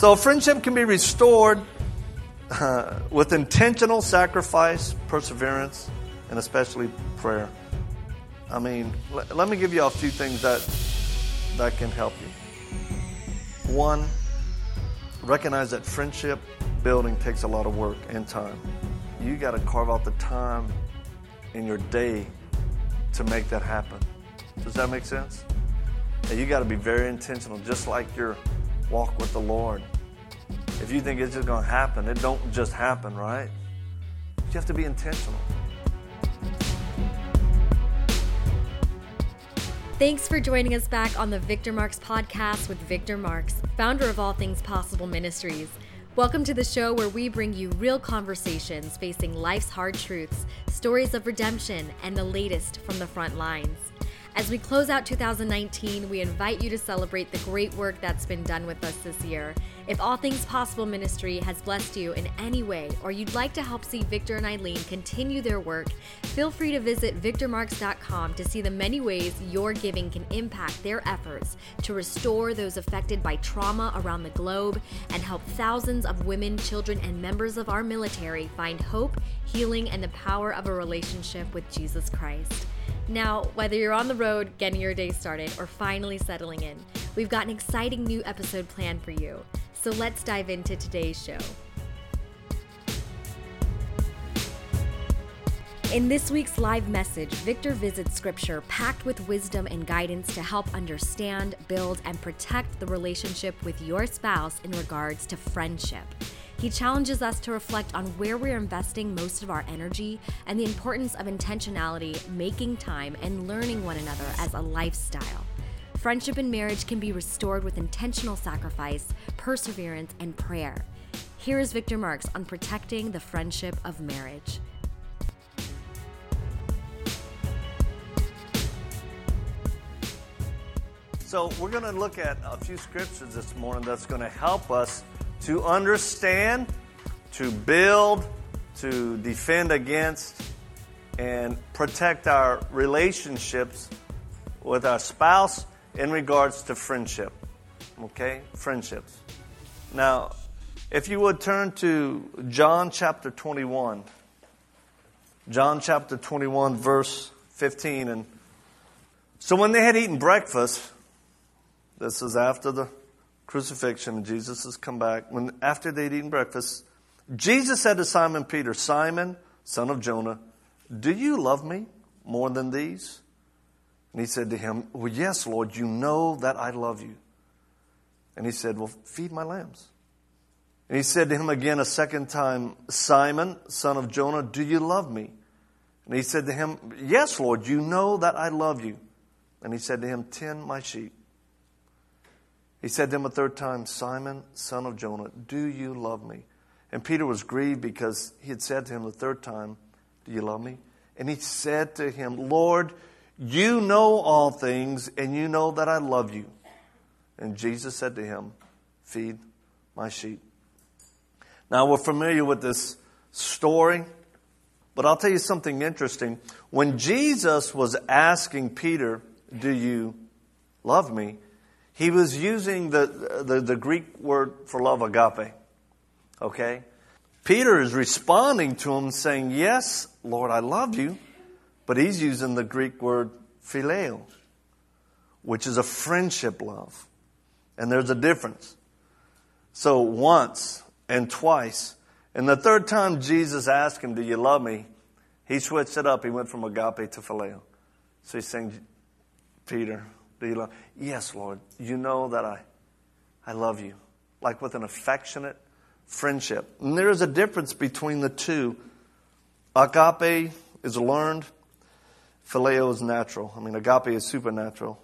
So, friendship can be restored uh, with intentional sacrifice, perseverance, and especially prayer. I mean, l- let me give you a few things that that can help you. One, recognize that friendship building takes a lot of work and time. You got to carve out the time in your day to make that happen. Does that make sense? And you got to be very intentional, just like your walk with the Lord. If you think it's just going to happen, it don't just happen, right? You have to be intentional. Thanks for joining us back on the Victor Marx podcast with Victor Marx, founder of All Things Possible Ministries. Welcome to the show where we bring you real conversations facing life's hard truths, stories of redemption, and the latest from the front lines. As we close out 2019, we invite you to celebrate the great work that's been done with us this year. If All Things Possible Ministry has blessed you in any way, or you'd like to help see Victor and Eileen continue their work, feel free to visit victormarx.com to see the many ways your giving can impact their efforts to restore those affected by trauma around the globe and help thousands of women, children, and members of our military find hope, healing, and the power of a relationship with Jesus Christ. Now, whether you're on the road getting your day started or finally settling in, we've got an exciting new episode planned for you. So let's dive into today's show. In this week's live message, Victor visits scripture packed with wisdom and guidance to help understand, build, and protect the relationship with your spouse in regards to friendship. He challenges us to reflect on where we're investing most of our energy and the importance of intentionality, making time, and learning one another as a lifestyle. Friendship and marriage can be restored with intentional sacrifice, perseverance, and prayer. Here is Victor Marx on protecting the friendship of marriage. So, we're going to look at a few scriptures this morning that's going to help us to understand, to build, to defend against, and protect our relationships with our spouse in regards to friendship. Okay? Friendships. Now, if you would turn to John chapter 21. John chapter 21, verse 15. And so when they had eaten breakfast, this is after the crucifixion and Jesus has come back. When after they'd eaten breakfast, Jesus said to Simon Peter, Simon, son of Jonah, do you love me more than these? And he said to him, Well, yes, Lord, you know that I love you. And he said, Well, feed my lambs. And he said to him again a second time, Simon, son of Jonah, do you love me? And he said to him, Yes, Lord, you know that I love you. And he said to him, Tend my sheep. He said to him a third time, Simon, son of Jonah, do you love me? And Peter was grieved because he had said to him the third time, Do you love me? And he said to him, Lord, you know all things, and you know that I love you. And Jesus said to him, Feed my sheep. Now, we're familiar with this story, but I'll tell you something interesting. When Jesus was asking Peter, Do you love me? He was using the, the, the, Greek word for love, agape. Okay? Peter is responding to him saying, Yes, Lord, I love you. But he's using the Greek word phileo, which is a friendship love. And there's a difference. So once and twice. And the third time Jesus asked him, Do you love me? He switched it up. He went from agape to phileo. So he's saying, Peter, do you love? Yes, Lord. You know that I, I love you. Like with an affectionate friendship. And there is a difference between the two. Agape is learned. Phileo is natural. I mean, agape is supernatural.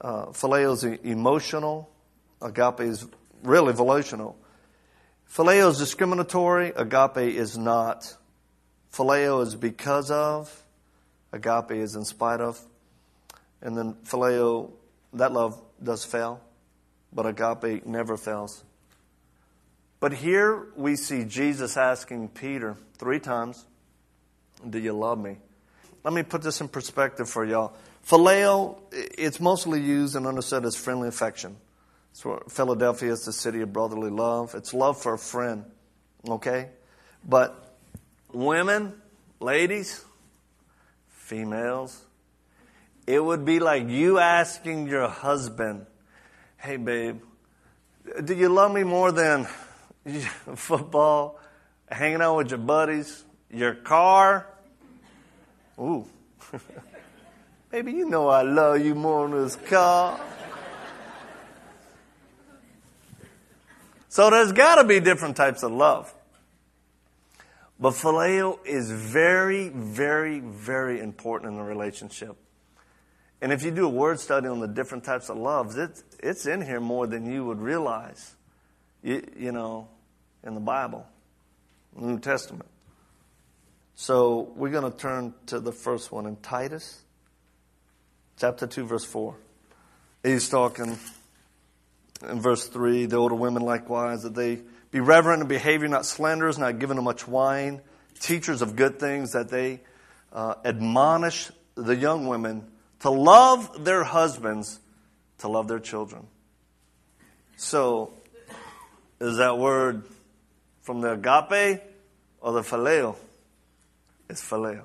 Uh, phileo is emotional. Agape is really volitional. Phileo is discriminatory. Agape is not. Phileo is because of. Agape is in spite of. And then phileo, that love does fail, but agape never fails. But here we see Jesus asking Peter three times, Do you love me? Let me put this in perspective for y'all. Phileo, it's mostly used and understood as friendly affection. Philadelphia is the city of brotherly love. It's love for a friend, okay? But women, ladies, females, it would be like you asking your husband, hey, babe, do you love me more than football, hanging out with your buddies, your car? Ooh. Baby, you know I love you more than this car. So there's got to be different types of love. But phileo is very, very, very important in the relationship. And if you do a word study on the different types of loves, it's, it's in here more than you would realize, you, you know, in the Bible, New Testament. So we're going to turn to the first one in Titus, chapter 2, verse 4. He's talking in verse 3 the older women likewise, that they be reverent in behavior, not slanderers, not given to much wine, teachers of good things, that they uh, admonish the young women to love their husbands, to love their children. So, is that word from the agape or the phileo? It's phileo.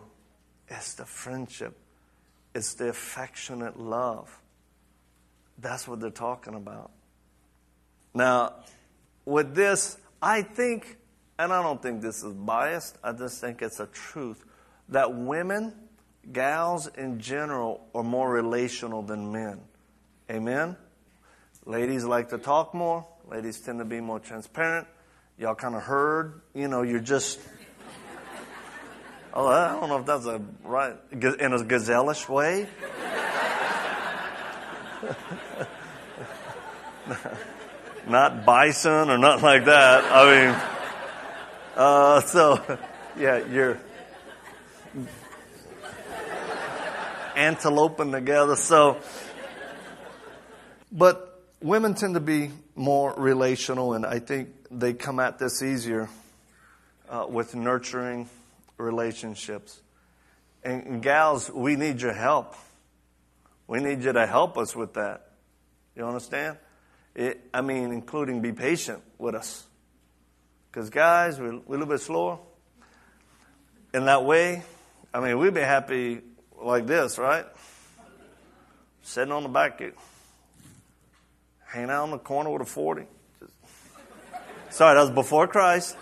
It's the friendship. It's the affectionate love. That's what they're talking about. Now, with this, I think, and I don't think this is biased, I just think it's a truth, that women, gals in general, are more relational than men. Amen? Ladies like to talk more, ladies tend to be more transparent. Y'all kind of heard, you know, you're just. Oh, I don't know if that's a right, in a gazelle-ish way. not bison or nothing like that. I mean, uh, so yeah, you're anteloping together. So, but women tend to be more relational, and I think they come at this easier uh, with nurturing relationships. And, gals, we need your help. We need you to help us with that. You understand? It, I mean, including be patient with us. Because, guys, we're, we're, a little bit slower. In that way, I mean, we'd be happy like this, right? Sitting on the back, of hanging out in the corner with a 40. Just, sorry, that was before Christ.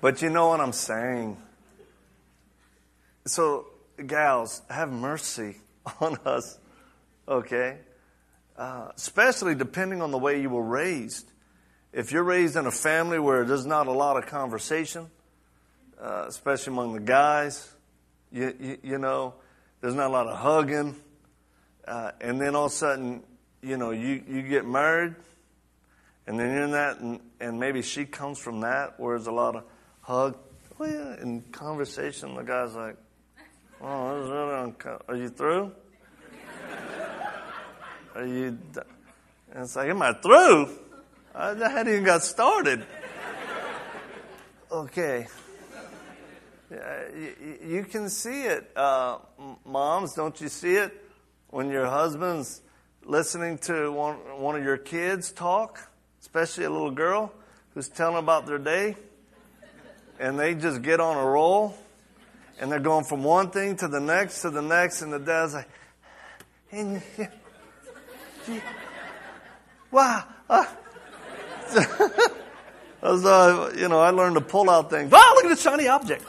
but you know what I'm saying. So, gals, have mercy on us okay? Uh, especially depending on the way you were raised. If you're raised in a family where there's not a lot of conversation, uh, especially among the guys, you, you, you, know, there's not a lot of hugging, uh, and then all of a sudden, you know, you, you get married, and then you're in that, and, and maybe she comes from that, where there's a lot of hug. Oh, yeah, in conversation, the guy's like, oh, this is really unco- are you through? Are you? And it's like, am I through? I hadn't even got started. Okay. You can see it. Uh, moms, don't you see it? When your husband's listening to one, one of your kids talk, especially a little girl who's telling about their day, and they just get on a roll, and they're going from one thing to the next to the next, and the dad's like, and wow. Uh, uh, you know, I learned to pull out things. Wow, look at this shiny object.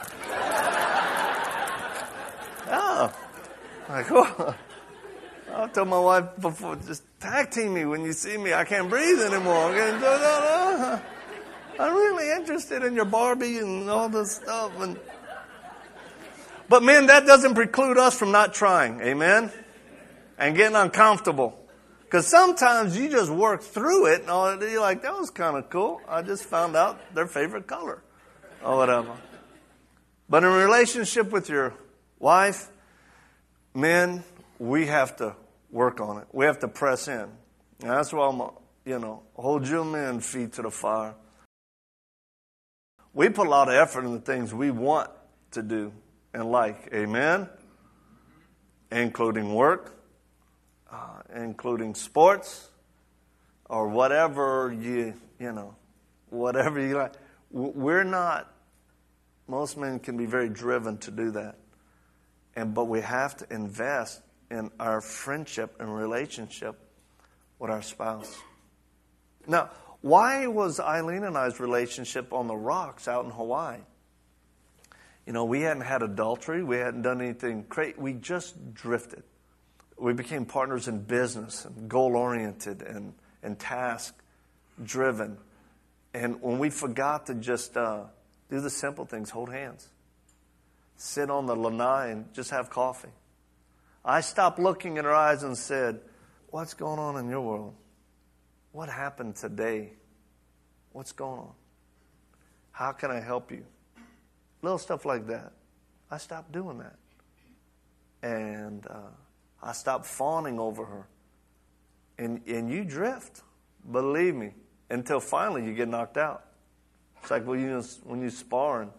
oh. Like, oh. I told my wife before, just tag team me when you see me. I can't breathe anymore. I'm, I'm really interested in your Barbie and all this stuff. And, but man, that doesn't preclude us from not trying. Amen? And getting uncomfortable. Because sometimes you just work through it and you're like, that was kind of cool. I just found out their favorite color or whatever. But in relationship with your wife, men, we have to work on it. We have to press in. And that's why I'm, you know, hold your men feet to the fire. We put a lot of effort in the things we want to do and like. Amen? Including work, uh, including sports or whatever you, you know, whatever you like. We're not, most men can be very driven to do that. And, but we have to invest in our friendship and relationship with our spouse. Now, why was Eileen and I's relationship on the rocks out in Hawaii? You know, we hadn't had adultery, we hadn't done anything crazy, we just drifted. We became partners in business and goal oriented and, and task driven. And when we forgot to just uh, do the simple things, hold hands, sit on the lanai and just have coffee. I stopped looking in her eyes and said, What's going on in your world? What happened today? What's going on? How can I help you? Little stuff like that. I stopped doing that. And uh, I stopped fawning over her. And, and you drift, believe me, until finally you get knocked out. It's like when you, when you sparring,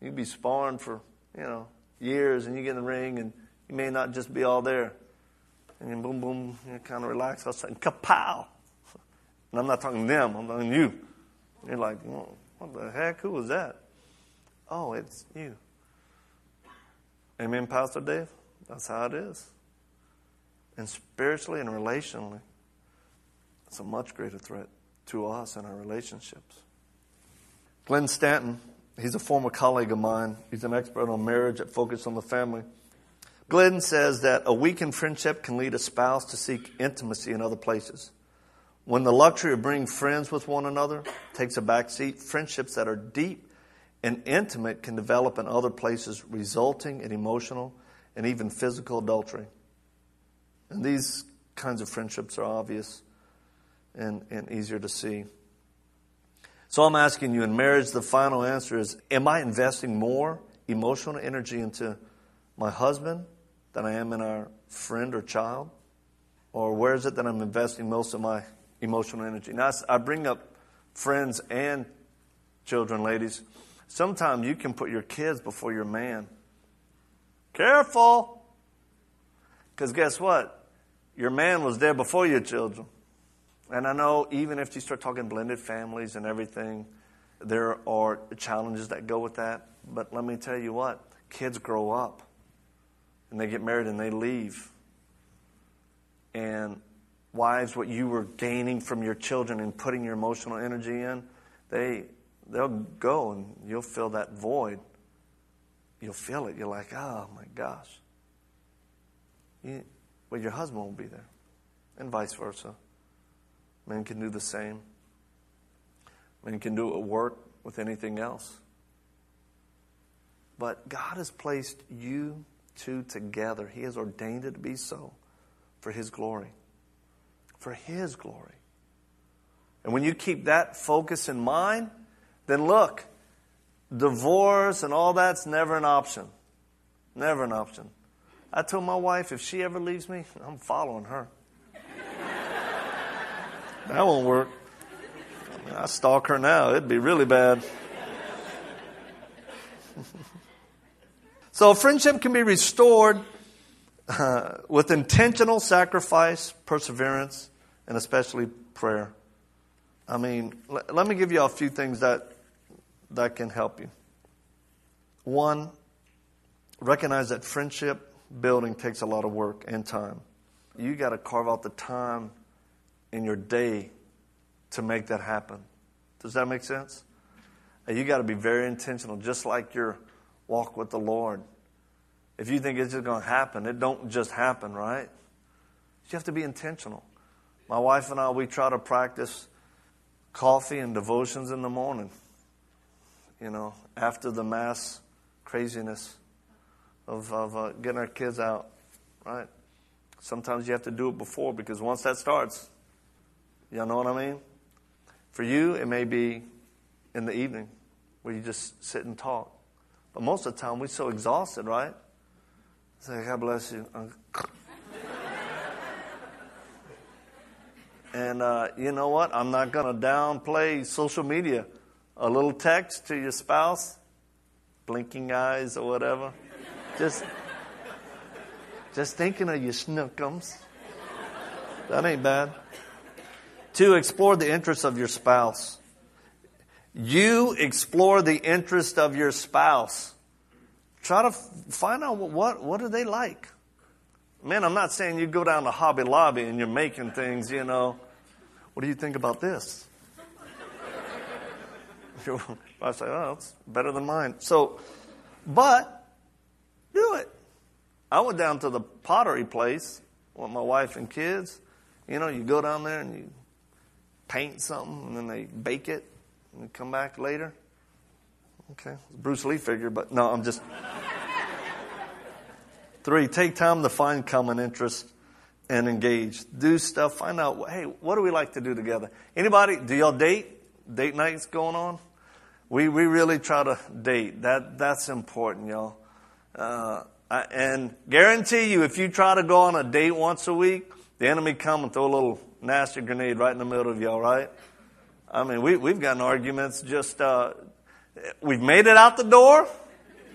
you'd be sparring for, you know, years and you get in the ring and you may not just be all there. And then boom, boom, you kind of relax. All of a sudden, kapow. And I'm not talking them, I'm talking you. You're like, what the heck? Who was that? Oh, it's you. Amen, Pastor Dave? That's how it is. And spiritually and relationally, it's a much greater threat to us and our relationships. Glenn Stanton, he's a former colleague of mine. He's an expert on marriage at Focus on the Family. Glenn says that a weakened friendship can lead a spouse to seek intimacy in other places. When the luxury of being friends with one another takes a back seat, friendships that are deep and intimate can develop in other places, resulting in emotional and even physical adultery. And these kinds of friendships are obvious and, and easier to see. So I'm asking you in marriage, the final answer is Am I investing more emotional energy into my husband than I am in our friend or child? Or where is it that I'm investing most of my emotional energy? Now, I bring up friends and children, ladies. Sometimes you can put your kids before your man. Careful! Because guess what? Your man was there before your children. And I know even if you start talking blended families and everything, there are challenges that go with that. But let me tell you what kids grow up and they get married and they leave. And wives, what you were gaining from your children and putting your emotional energy in, they they'll go and you'll fill that void. You'll feel it. You're like, oh my gosh. You, well, your husband will be there, and vice versa. Men can do the same. Men can do it at work with anything else. But God has placed you two together. He has ordained it to be so for His glory. For His glory. And when you keep that focus in mind, then look, divorce and all that's never an option. Never an option. I told my wife if she ever leaves me, I'm following her. That won't work. I, mean, I stalk her now, it'd be really bad. So friendship can be restored uh, with intentional sacrifice, perseverance, and especially prayer. I mean, l- let me give you a few things that that can help you. One, recognize that friendship building takes a lot of work and time. You got to carve out the time in your day to make that happen. Does that make sense? And you got to be very intentional, just like your walk with the Lord. If you think it's just going to happen, it don't just happen, right? You have to be intentional. My wife and I, we try to practice coffee and devotions in the morning. You know, after the mass craziness of, of uh, getting our kids out, right? Sometimes you have to do it before because once that starts, you know what I mean? For you, it may be in the evening where you just sit and talk. But most of the time, we're so exhausted, right? Say, God bless you. and uh, you know what? I'm not going to downplay social media. A little text to your spouse, blinking eyes or whatever. Just, just thinking of your snookums. That ain't bad. Two, explore the interests of your spouse. You explore the interest of your spouse. Try to find out what, what do they like. Man, I'm not saying you go down to Hobby Lobby and you're making things, you know. What do you think about this? I say, oh, it's better than mine. So, but do it. I went down to the pottery place with my wife and kids. You know, you go down there and you paint something and then they bake it and you come back later. Okay, Bruce Lee figure, but no, I'm just. Three, take time to find common interests and engage. Do stuff. Find out. Hey, what do we like to do together? Anybody? Do y'all date? Date nights going on? We we really try to date. That that's important, y'all. Uh, I, and guarantee you, if you try to go on a date once a week, the enemy come and throw a little nasty grenade right in the middle of y'all. Right? I mean, we we've gotten arguments. Just uh, we've made it out the door.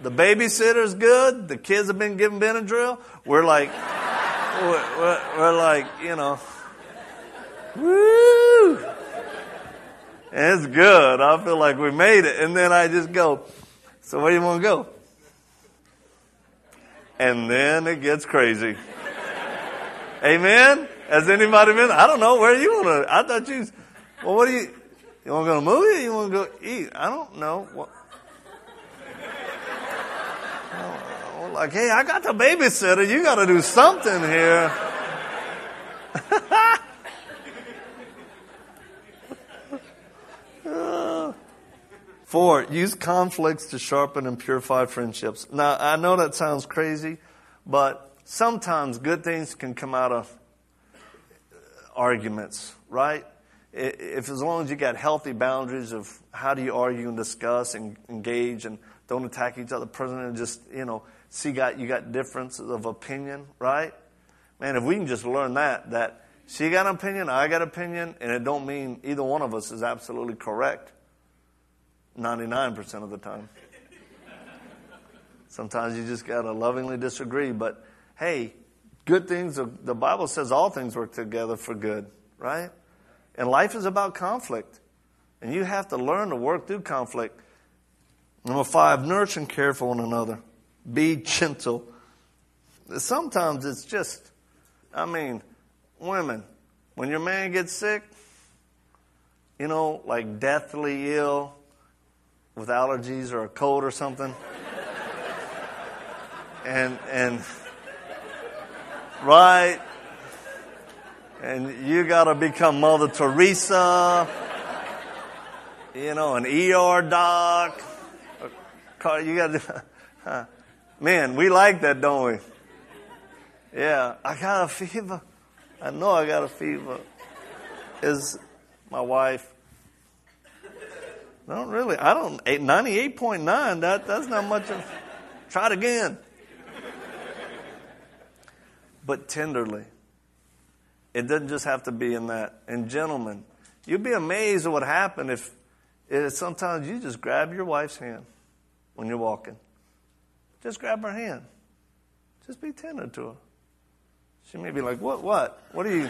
The babysitter's good. The kids have been given Benadryl. We're like, we're, we're, like, you know, woo. And it's good. I feel like we made it. And then I just go, so where do you want to go? And then it gets crazy. Amen? Has anybody been? I don't know. Where you want to? I thought you, well, what do you, you want to go to a movie you want to go eat? I don't know. What, oh, like, hey, I got the babysitter. You got to do something here. Four, use conflicts to sharpen and purify friendships. Now, I know that sounds crazy, but sometimes good things can come out of arguments, right? If as long as you got healthy boundaries of how do you argue and discuss and engage and don't attack each other, president, just, you know, see got you got differences of opinion, right? Man, if we can just learn that, that she got an opinion, I got an opinion, and it don't mean either one of us is absolutely correct. 99% of the time. Sometimes you just got to lovingly disagree, but hey, good things, the Bible says all things work together for good, right? And life is about conflict. And you have to learn to work through conflict. Number five, nurture and care for one another. Be gentle. Sometimes it's just, I mean, women, when your man gets sick, you know, like deathly ill with allergies or a cold or something. and and right and you got to become Mother Teresa, you know, an ER doc. You got to. Man, we like that, don't we? Yeah, I got a fever. I know I got a fever. Is my wife. No, really. I don't. 98.9, that, that's not much of. Try it again. But tenderly. It doesn't just have to be in that. And gentlemen, you'd be amazed at what happened if, if sometimes you just grab your wife's hand when you're walking. Just grab her hand. Just be tender to her. She may be like, What, what? What are you?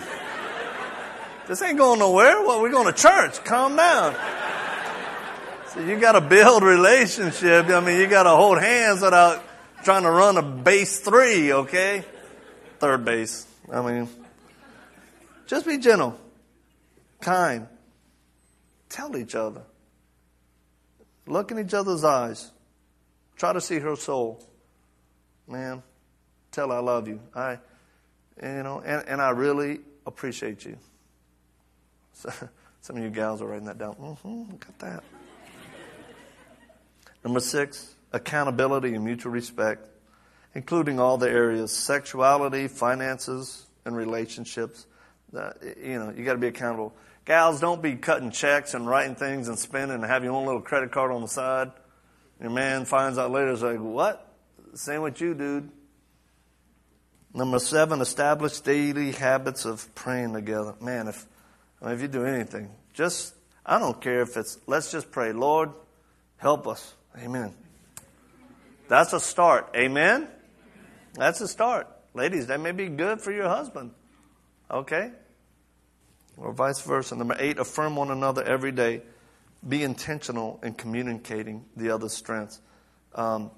this ain't going nowhere. What, we're going to church. Calm down. So you got to build relationship. I mean, you got to hold hands without trying to run a base three, okay? Third base. I mean, just be gentle, kind. Tell each other. Look in each other's eyes. Try to see her soul. Man, tell I love you. I, you know, and, and I really appreciate you. So, some of you gals are writing that down. Mm-hmm, got that. Number six, accountability and mutual respect, including all the areas sexuality, finances, and relationships. You know, you got to be accountable. Gals, don't be cutting checks and writing things and spending and have your own little credit card on the side. Your man finds out later, it's like, what? Same with you, dude. Number seven, establish daily habits of praying together. Man, if, I mean, if you do anything, just, I don't care if it's, let's just pray, Lord, help us. Amen. That's a start. Amen? That's a start. Ladies, that may be good for your husband. Okay? or vice versa. Number eight, affirm one another every day. Be intentional in communicating the other's strengths. Um,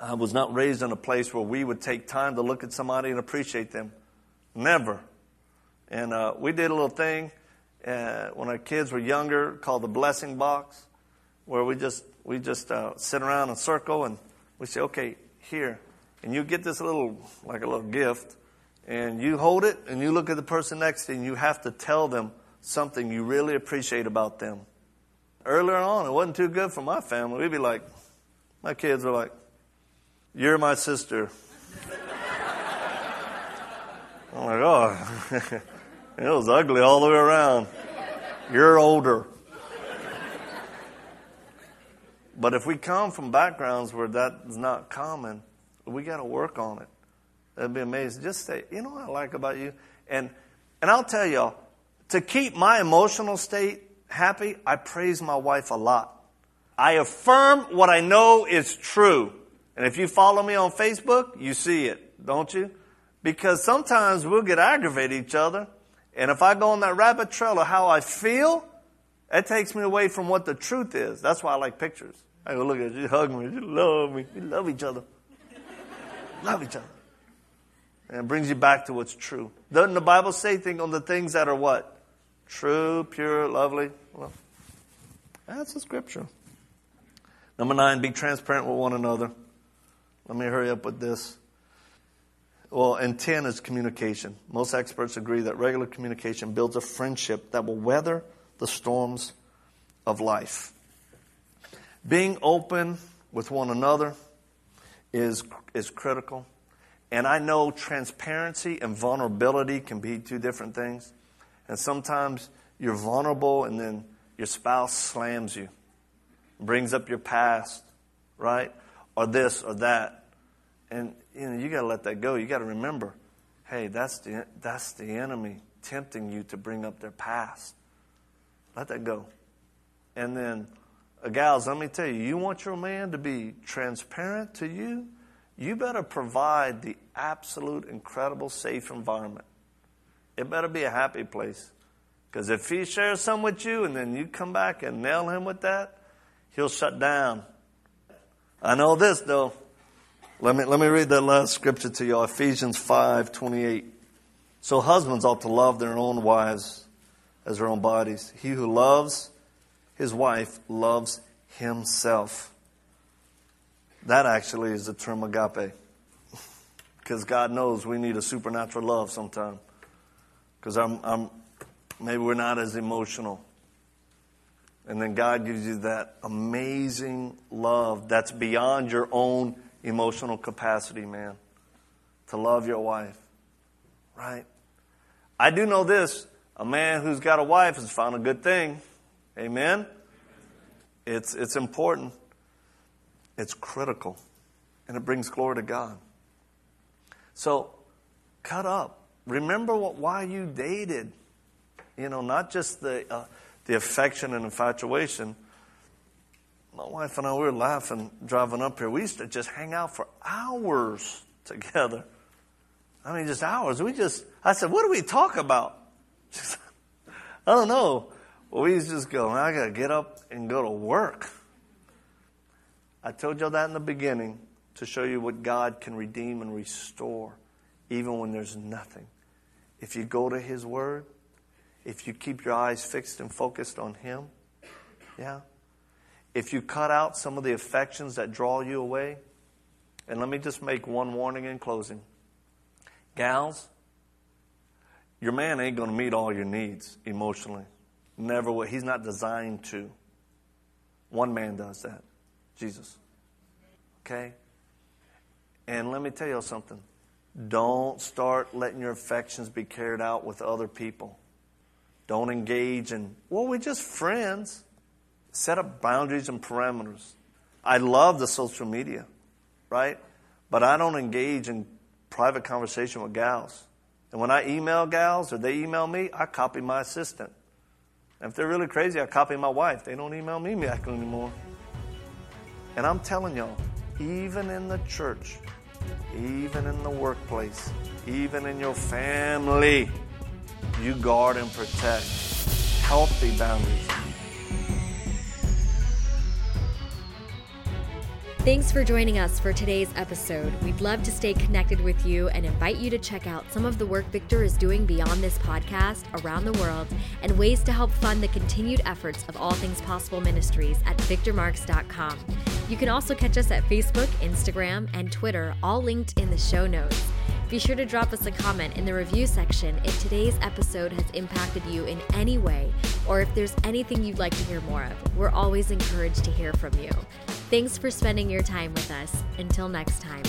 I was not raised in a place where we would take time to look at somebody and appreciate them. Never. And uh, we did a little thing uh, when our kids were younger called the blessing box, where we just we just uh, sit around in a circle and we say, okay, here, and you get this little like a little gift, and you hold it and you look at the person next to you and you have to tell them something you really appreciate about them. Earlier on, it wasn't too good for my family. We'd be like, my kids were like, "You're my sister." I'm like, oh. It was ugly all the way around. You're older. But if we come from backgrounds where that is not common, we got to work on it. That'd be amazing. Just say, you know what I like about you? And, and I'll tell y'all, to keep my emotional state happy, I praise my wife a lot. I affirm what I know is true. And if you follow me on Facebook, you see it, don't you? Because sometimes we'll get aggravated each other and if I go on that rabbit trail of how I feel, it takes me away from what the truth is. That's why I like pictures. I go, look at you, hug me, you love me, we love each other. Love each other. And it brings you back to what's true. Doesn't the Bible say think on the things that are what? True, pure, lovely? Well, that's the scripture. Number nine, be transparent with one another. Let me hurry up with this. Well, and 10 is communication. Most experts agree that regular communication builds a friendship that will weather the storms of life. Being open with one another is, is critical. And I know transparency and vulnerability can be two different things. And sometimes you're vulnerable and then your spouse slams you, brings up your past, right? Or this or that. And you know, you got to let that go. You got to remember, hey, that's the that's the enemy tempting you to bring up their past. Let that go. And then, Uh, gals, let me tell you, you want your man to be transparent to you, you better provide the absolute incredible safe environment. It better be a happy place. Because if he shares some with you and then you come back and nail him with that, he'll shut down. I know this though. Let me, let me read that last scripture to you Ephesians 5 28. So husbands ought to love their own wives as their own bodies. He who loves his wife loves himself. That actually is the term agape. Because God knows we need a supernatural love sometime. Because I'm, I'm, maybe we're not as emotional. And then God gives you that amazing love that's beyond your own emotional capacity, man, to love your wife, right? I do know this a man who's got a wife has found a good thing. Amen? It's, it's important, it's critical, and it brings glory to God. So, cut up. Remember what, why you dated. You know, not just the, uh, the affection and infatuation, my wife and I, we were laughing driving up here. We used to just hang out for hours together. I mean, just hours. We just, I said, what do we talk about? Just, I don't know. To just go, I got to get up and go to work. I told y'all that in the beginning to show you what God can redeem and restore, even when there's nothing. If you go to His Word, if you keep your eyes fixed and focused on Him, yeah, if you cut out some of the affections that draw you away, and let me just make one warning in closing. Gals, your man ain't going to meet all your needs emotionally. Never will. He's not designed to. One man does that Jesus. Okay? And let me tell you something. Don't start letting your affections be carried out with other people. Don't engage in, well, we're just friends set up boundaries and parameters. I love the social media, right? But I don't engage in private conversation with gals. And when I email gals or they email me, I copy my assistant. If they're really crazy, I copy my wife. They don't email me back anymore. And I'm telling y'all, even in the church, even in the workplace, even in your family, you guard and protect healthy boundaries. Thanks for joining us for today's episode. We'd love to stay connected with you and invite you to check out some of the work Victor is doing beyond this podcast around the world and ways to help fund the continued efforts of All Things Possible Ministries at victormarx.com. You can also catch us at Facebook, Instagram, and Twitter, all linked in the show notes. Be sure to drop us a comment in the review section if today's episode has impacted you in any way or if there's anything you'd like to hear more of. We're always encouraged to hear from you. Thanks for spending your time with us. Until next time.